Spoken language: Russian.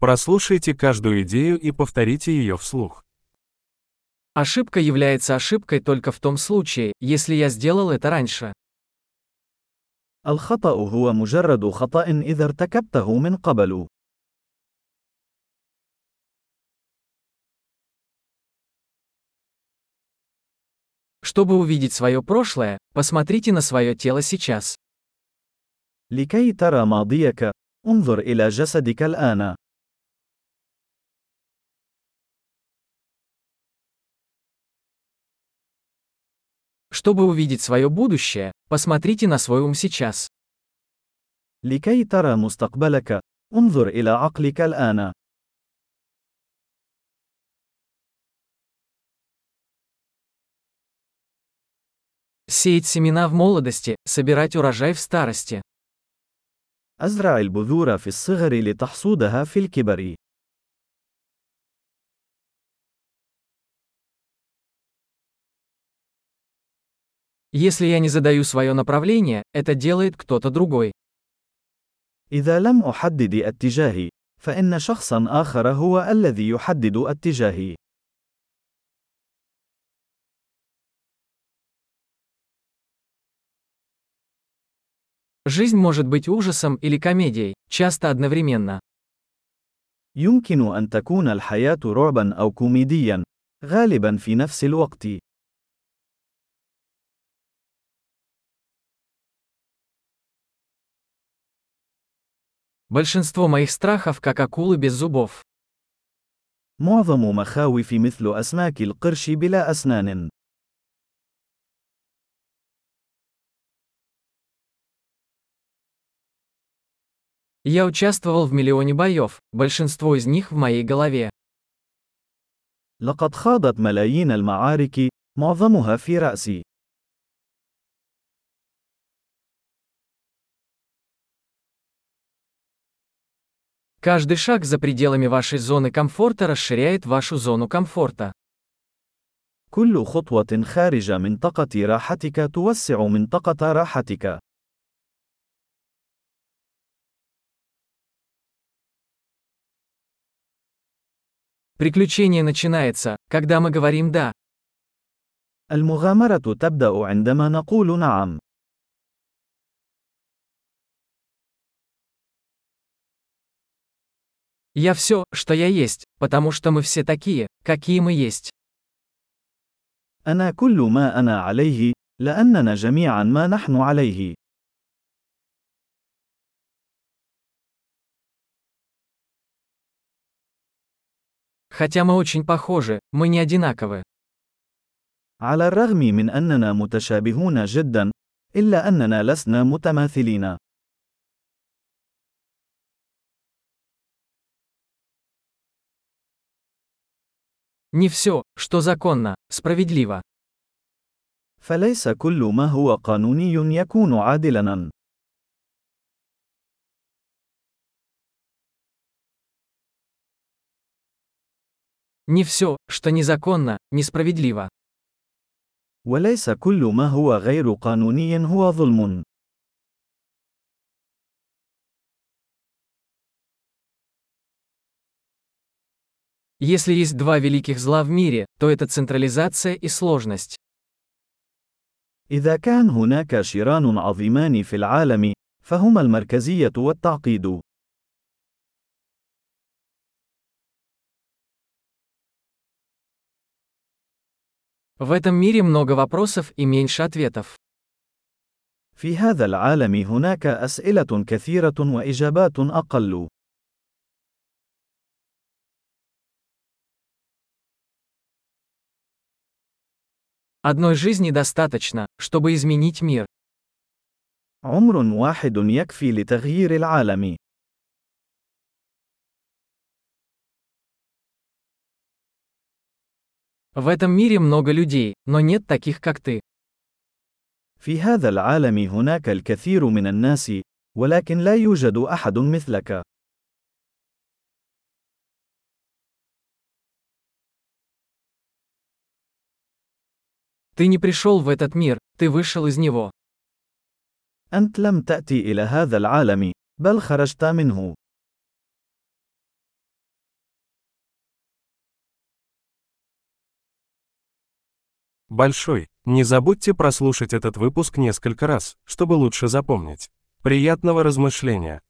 Прослушайте каждую идею и повторите ее вслух. Ошибка является ошибкой только в том случае, если я сделал это раньше. الخطأ هو مجرد خطأ إذا ارتكبته من قبل. Чтобы увидеть свое прошлое, посмотрите на свое тело сейчас. لكي ترى ماضيك، انظر إلى جسدك الآن. Чтобы увидеть свое будущее, посмотрите на свой ум сейчас. لكي ترى مستقبلك، انظر إلى عقلك الآن. Сеять семена в молодости, собирать урожай в старости. أزرع البذور في الصغر لتحصودها في الكبر. Если я не задаю свое направление, это делает кто-то другой. إذا لم أحدد اتجاهي، فإن شخصا آخر هو الذي يحدد اتجاهي. Жизнь может быть ужасом или комедией, часто одновременно. يمكن أن تكون الحياة رعبا أو كوميديا، غالبا في نفس الوقت. Большинство моих страхов как акулы без зубов. معظم مخاوفي مثل أسماك القرش بلا أسنان. Я участвовал в миллионе боев, большинство из них в моей голове. لقد خاضت ملايين المعارك، معظمها في رأسي. Каждый шаг за пределами вашей зоны комфорта расширяет вашу зону комфорта. كل خطوة خارج منطقة راحتك توسع منطقة راحتك. Приключение начинается, когда мы говорим «да». المغامرة تبدأ عندما نقول نعم. Я все, что я есть, потому что мы все такие, какие мы есть. أنا كل ما أنا عليه، لأننا جميعا ما نحن عليه. Хотя мы очень похожи, мы не одинаковы. على الرغم من أننا متشابهون جدا، إلا أننا لسنا متماثلين. Не все, что законно, справедливо. فليس كل ما هو قانوني يكون عادلاً. Не все, что незаконно, несправедливо. وليس كل ما هو غير قانوني هو ظلم. Если есть два великих зла в мире, то это централизация и сложность. إذا كان هناك شران عظيمان في العالم، فهما المركزية والتعقيد. В этом мире много вопросов и меньше ответов. في هذا العالم هناك أسئلة كثيرة وإجابات أقل. Одной жизни достаточно, чтобы изменить мир. عمر واحد يكفي لتغيير العالم. В этом мире много людей, но нет таких, как ты. في هذا العالم هناك الكثير من الناس، ولكن لا يوجد أحد مثلك. Ты не пришел в этот мир, ты вышел из него. أنت لم تأتي إلى هذا العالم، بل خرجت منه. Большой, не забудьте прослушать этот выпуск несколько раз, чтобы лучше запомнить. Приятного размышления!